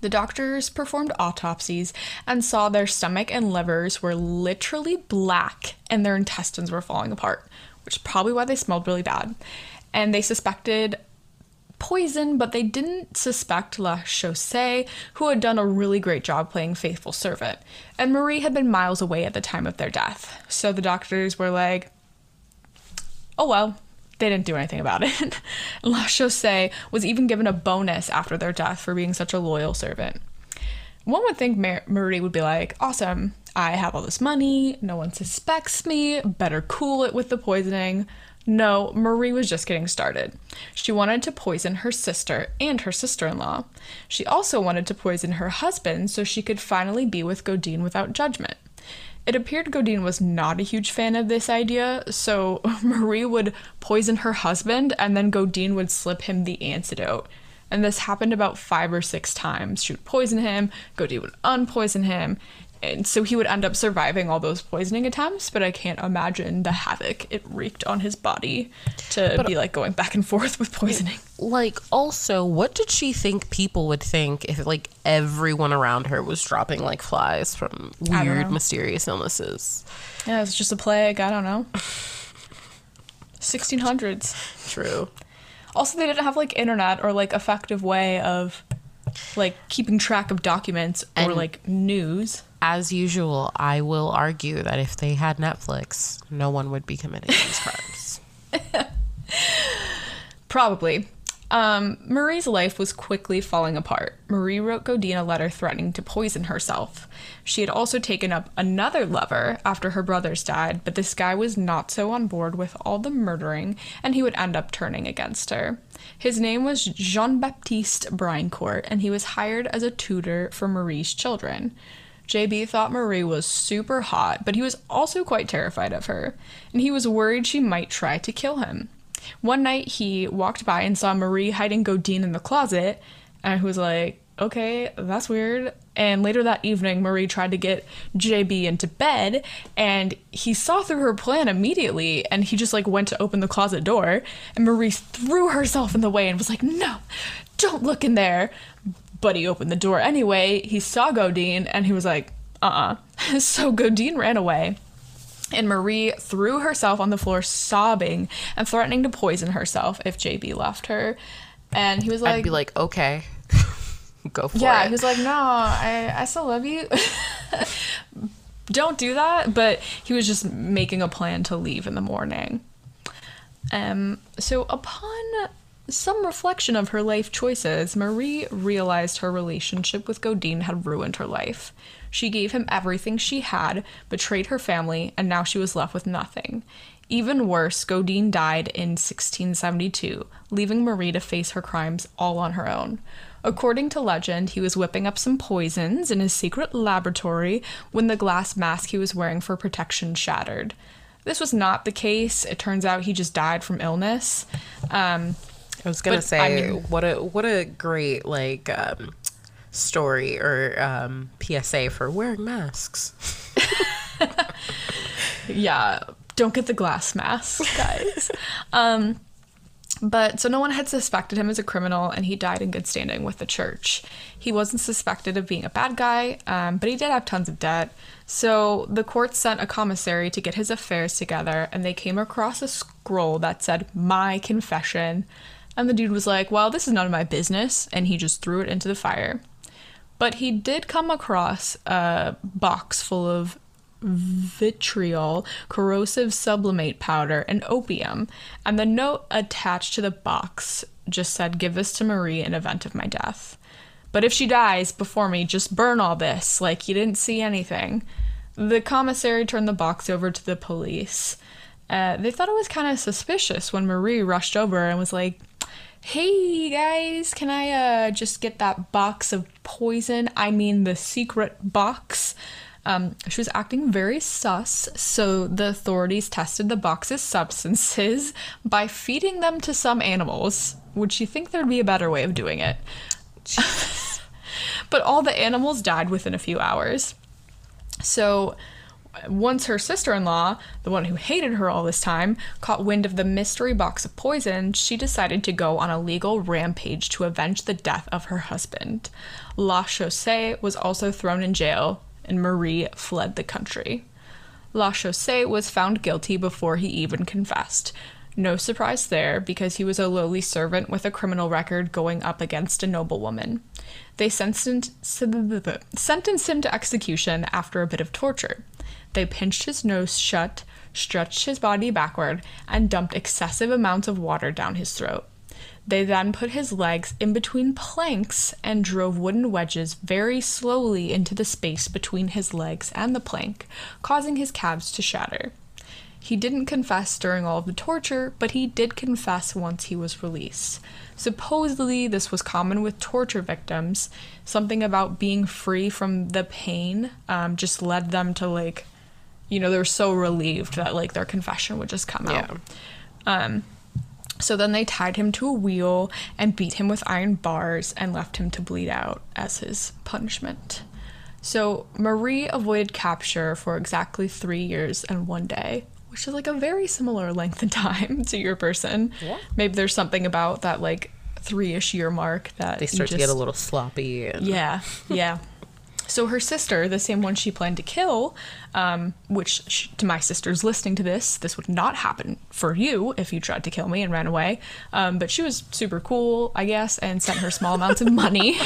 The doctors performed autopsies and saw their stomach and livers were literally black and their intestines were falling apart, which is probably why they smelled really bad. And they suspected poison, but they didn't suspect La Chaussee, who had done a really great job playing faithful servant. And Marie had been miles away at the time of their death. So the doctors were like, oh well, they didn't do anything about it. La Chaussee was even given a bonus after their death for being such a loyal servant. One would think Mar- Marie would be like, awesome, I have all this money, no one suspects me, better cool it with the poisoning. No, Marie was just getting started. She wanted to poison her sister and her sister in law. She also wanted to poison her husband so she could finally be with Godine without judgment. It appeared Godin was not a huge fan of this idea, so Marie would poison her husband and then Godin would slip him the antidote. And this happened about five or six times. She would poison him, Godin would unpoison him, and so he would end up surviving all those poisoning attempts, but I can't imagine the havoc it wreaked on his body to be like going back and forth with poisoning. like also, what did she think people would think if like everyone around her was dropping like flies from weird, mysterious illnesses? Yeah, it's just a plague, I don't know. 1600s. True. Also, they didn't have like internet or like effective way of like keeping track of documents or And- like news. As usual, I will argue that if they had Netflix, no one would be committing these crimes. Probably. Um, Marie's life was quickly falling apart. Marie wrote Godin a letter threatening to poison herself. She had also taken up another lover after her brothers died, but this guy was not so on board with all the murdering, and he would end up turning against her. His name was Jean Baptiste Briancourt, and he was hired as a tutor for Marie's children. JB thought Marie was super hot, but he was also quite terrified of her, and he was worried she might try to kill him. One night he walked by and saw Marie hiding Godine in the closet, and he was like, okay, that's weird. And later that evening, Marie tried to get JB into bed, and he saw through her plan immediately, and he just like went to open the closet door, and Marie threw herself in the way and was like, no, don't look in there. But he opened the door anyway. He saw Godine, and he was like, uh uh So Godine ran away. And Marie threw herself on the floor, sobbing and threatening to poison herself if JB left her. And he was like, I'd be like, okay, go for yeah, it. Yeah, he was like, no, I, I still love you. Don't do that. But he was just making a plan to leave in the morning. Um, so upon some reflection of her life choices, Marie realized her relationship with Godine had ruined her life. She gave him everything she had, betrayed her family, and now she was left with nothing. Even worse, Godine died in 1672, leaving Marie to face her crimes all on her own. According to legend, he was whipping up some poisons in his secret laboratory when the glass mask he was wearing for protection shattered. This was not the case. It turns out he just died from illness. Um, I was gonna But, say I mean- what a what a great like um, story or um, PSA for wearing masks. yeah, don't get the glass mask, guys. um, but so no one had suspected him as a criminal, and he died in good standing with the church. He wasn't suspected of being a bad guy, um, but he did have tons of debt. So the court sent a commissary to get his affairs together, and they came across a scroll that said, My confession. And the dude was like, Well, this is none of my business. And he just threw it into the fire. But he did come across a box full of vitriol, corrosive sublimate powder, and opium. And the note attached to the box just said, Give this to Marie in event of my death. But if she dies before me, just burn all this, like you didn't see anything. The commissary turned the box over to the police. Uh, they thought it was kind of suspicious when Marie rushed over and was like, Hey guys, can I uh, just get that box of poison? I mean, the secret box. Um, she was acting very sus, so the authorities tested the box's substances by feeding them to some animals. Would you think there'd be a better way of doing it? but all the animals died within a few hours. So once her sister in law, the one who hated her all this time, caught wind of the mystery box of poison, she decided to go on a legal rampage to avenge the death of her husband. La Chaussee was also thrown in jail, and Marie fled the country. La Chaussee was found guilty before he even confessed. No surprise there, because he was a lowly servant with a criminal record going up against a noblewoman. They sentenced, sentenced him to execution after a bit of torture. They pinched his nose shut, stretched his body backward, and dumped excessive amounts of water down his throat. They then put his legs in between planks and drove wooden wedges very slowly into the space between his legs and the plank, causing his calves to shatter. He didn't confess during all of the torture, but he did confess once he was released. Supposedly, this was common with torture victims. Something about being free from the pain um, just led them to, like, you know, they were so relieved that, like, their confession would just come out. Um, so then they tied him to a wheel and beat him with iron bars and left him to bleed out as his punishment. So Marie avoided capture for exactly three years and one day, which is like a very similar length of time to your person. Yeah. Maybe there's something about that like three-ish year mark that They you start to get a little sloppy. And yeah, yeah. So her sister, the same one she planned to kill, um, which sh to my sisters listening to this, this would not happen for you if you tried to kill me and ran away. Um, but she was super cool, I guess, and sent her small amounts of money.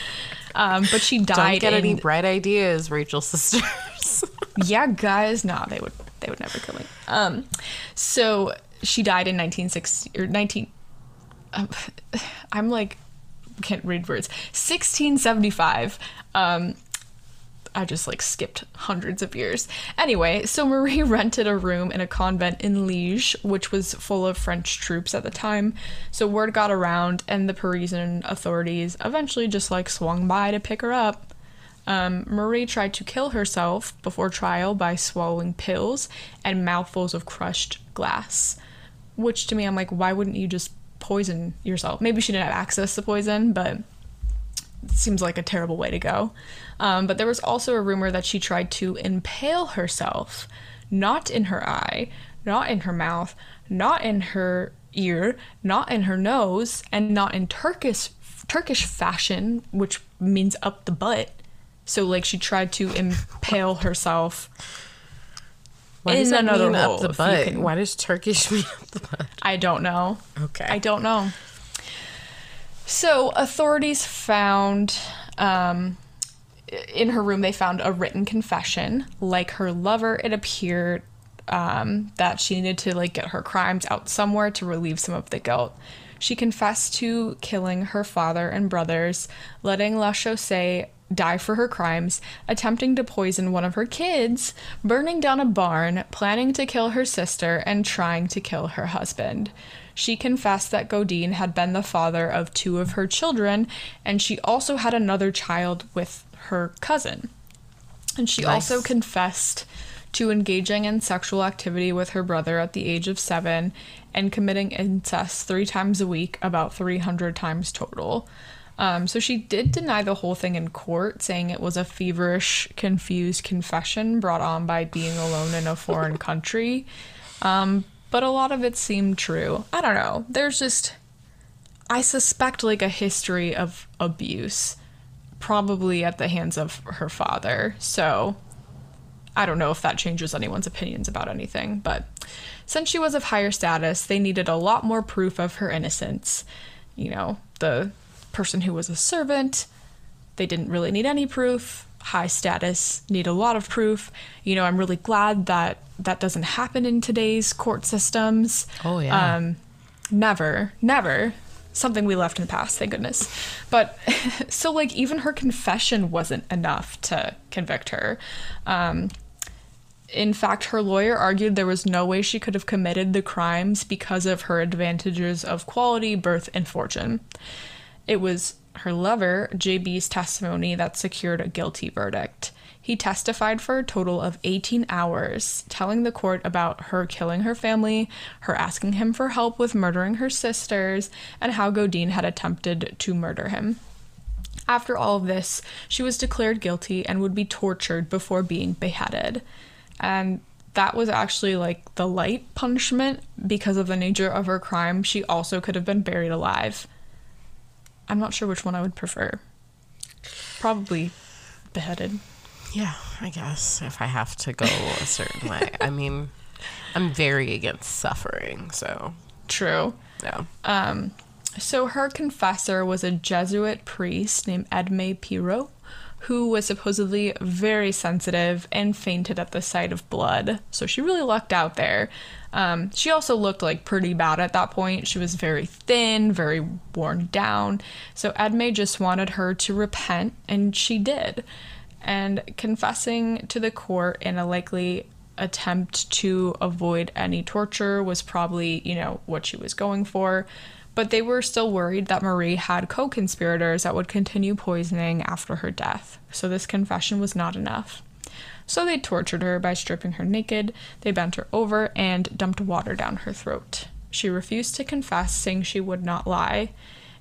um, but she died. Don't get any bright ideas, Rachel sisters. yeah, guys, nah, they would they would never kill me. Um, so she died in 1960 or 19. Um, I'm like can't read words. 1675. Um, I just like skipped hundreds of years. Anyway, so Marie rented a room in a convent in Liege, which was full of French troops at the time. So word got around, and the Parisian authorities eventually just like swung by to pick her up. Um, Marie tried to kill herself before trial by swallowing pills and mouthfuls of crushed glass. Which to me, I'm like, why wouldn't you just poison yourself? Maybe she didn't have access to poison, but it seems like a terrible way to go. Um, but there was also a rumor that she tried to impale herself, not in her eye, not in her mouth, not in her ear, not in her nose, and not in Turkish Turkish fashion, which means up the butt. So like she tried to impale herself Why does in that another mean hole, up the butt? can- Why does Turkish mean up the butt? I don't know. Okay. I don't know. So authorities found um, in her room they found a written confession. Like her lover, it appeared um, that she needed to like get her crimes out somewhere to relieve some of the guilt. She confessed to killing her father and brothers, letting La Chaussee die for her crimes, attempting to poison one of her kids, burning down a barn, planning to kill her sister, and trying to kill her husband. She confessed that Godine had been the father of two of her children, and she also had another child with her cousin. And she Nice. also confessed to engaging in sexual activity with her brother at the age of seven and committing incest three times a week, about 300 times total. Um, so she did deny the whole thing in court, saying it was a feverish, confused confession brought on by being alone in a foreign country. Um, but a lot of it seemed true. I don't know. There's just, I suspect like a history of abuse, probably at the hands of her father. So I don't know if that changes anyone's opinions about anything, but since she was of higher status, they needed a lot more proof of her innocence. You know, the person who was a servant, they didn't really need any proof. High status need a lot of proof. You know, I'm really glad that that doesn't happen in today's court systems. Oh, yeah. Um, never, never. Something we left in the past, thank goodness. But so, like, even her confession wasn't enough to convict her. Um, in fact, her lawyer argued there was no way she could have committed the crimes because of her advantages of quality, birth, and fortune. It was her lover, JB's testimony, that secured a guilty verdict. He testified for a total of 18 hours, telling the court about her killing her family, her asking him for help with murdering her sisters, and how Godine had attempted to murder him. After all of this, she was declared guilty and would be tortured before being beheaded. And that was actually like the light punishment because of the nature of her crime. She also could have been buried alive. I'm not sure which one I would prefer. Probably beheaded. Yeah, I guess if I have to go a certain way. I mean, I'm very against suffering, so True. yeah. Um, So her confessor was a Jesuit priest named Edme Pirot, who was supposedly very sensitive and fainted at the sight of blood. So she really lucked out there. Um, she also looked like pretty bad at that point. She was very thin, very worn down. So Edme just wanted her to repent, and she did. And confessing to the court in a likely attempt to avoid any torture was probably, you know, what she was going for. But they were still worried that Marie had co conspirators that would continue poisoning after her death. So this confession was not enough. So they tortured her by stripping her naked, they bent her over, and dumped water down her throat. She refused to confess, saying she would not lie.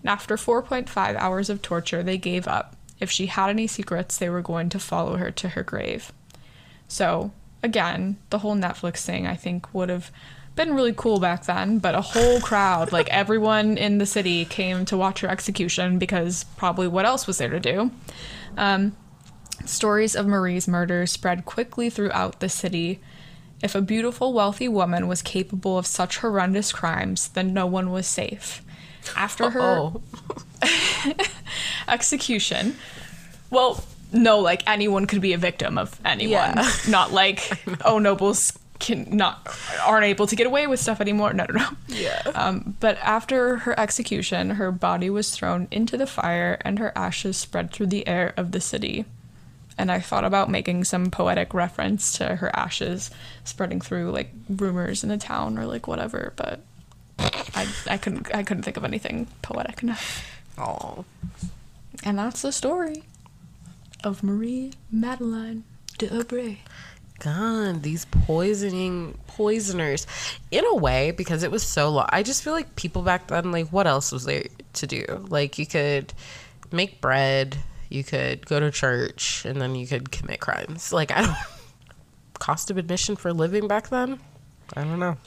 And after 4.5 hours of torture, they gave up. If she had any secrets, they were going to follow her to her grave. So, again, the whole Netflix thing I think would have been really cool back then, but a whole crowd, like everyone in the city, came to watch her execution because probably what else was there to do? Um, stories of Marie's murder spread quickly throughout the city. If a beautiful, wealthy woman was capable of such horrendous crimes, then no one was safe. After her execution. Well, no, like anyone could be a victim of anyone. Yeah. Not like oh nobles can not aren't able to get away with stuff anymore. No, no, no. yeah. Um, but after her execution, her body was thrown into the fire and her ashes spread through the air of the city. And I thought about making some poetic reference to her ashes spreading through like rumors in the town or like whatever, but I, I couldn't I couldn't think of anything poetic enough. Oh, And that's the story. of Marie Madeleine d'Aubray. God, these poisoning poisoners. In a way, because it was so long, I just feel like people back then, like, what else was there to do? Like, you could make bread, you could go to church, and then you could commit crimes. Like, I don't. Cost of admission for living back then? I don't know.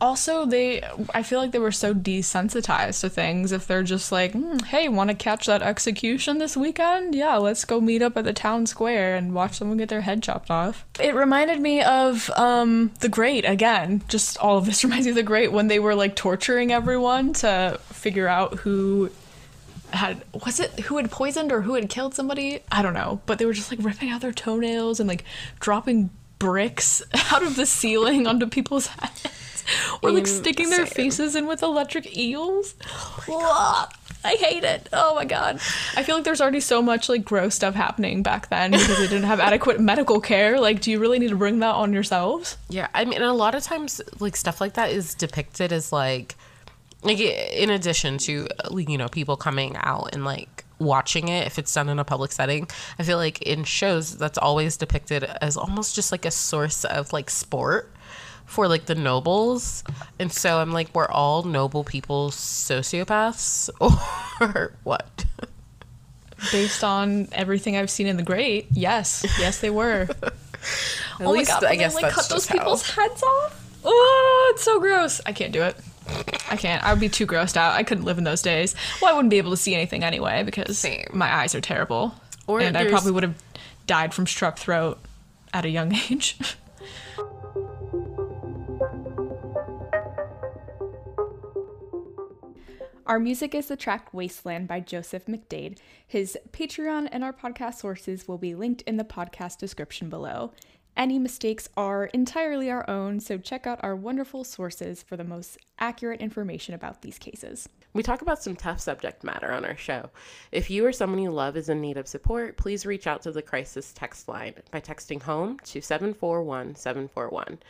Also, they, I feel like they were so desensitized to things. If they're just like, "Hmm, hey, want to catch that execution this weekend? Yeah, let's go meet up at the town square and watch someone get their head chopped off. It reminded me of um, The Great again. Just all of this reminds me of The Great when they were like torturing everyone to figure out who had was it who had poisoned or who had killed somebody i don't know but they were just like ripping out their toenails and like dropping bricks out of the ceiling onto people's heads or like sticking their faces in with electric eels. Oh Ugh, i hate it. Oh my god. I feel like there's already so much like gross stuff happening back then because they didn't have adequate medical care. Like do you really need to bring that on yourselves? Yeah, I mean, a lot of times, like stuff like that is depicted as like, like in addition to you know people coming out and like watching it if it's done in a public setting. I feel like in shows that's always depicted as almost just like a source of like sport for like the nobles, and so I'm like, we're all noble people sociopaths or what? based on everything i've seen in the great yes yes they were At oh least my god! I guess they, like cut those how- people's heads off. Oh, it's so gross. I can't do it. I can't. I would be too grossed out. I couldn't live in those days. Well, I wouldn't be able to see anything anyway because Same. my eyes are terrible. Or and I probably would have died from strep throat at a young age. Our music is the track Wasteland by Joseph McDade. His Patreon and our podcast sources will be linked in the podcast description below. Any mistakes are entirely our own, so check out our wonderful sources for the most accurate information about these cases. We talk about some tough subject matter on our show. If you or someone you love is in need of support, please reach out to the crisis text line by texting home to 741 741.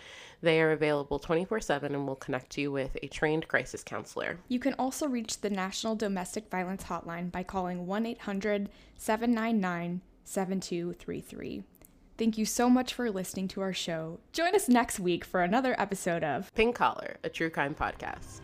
They are available 24 7 and will connect you with a trained crisis counselor. You can also reach the National Domestic Violence Hotline by calling 1 800 799 7233. Thank you so much for listening to our show. Join us next week for another episode of Pink Collar, a true crime podcast.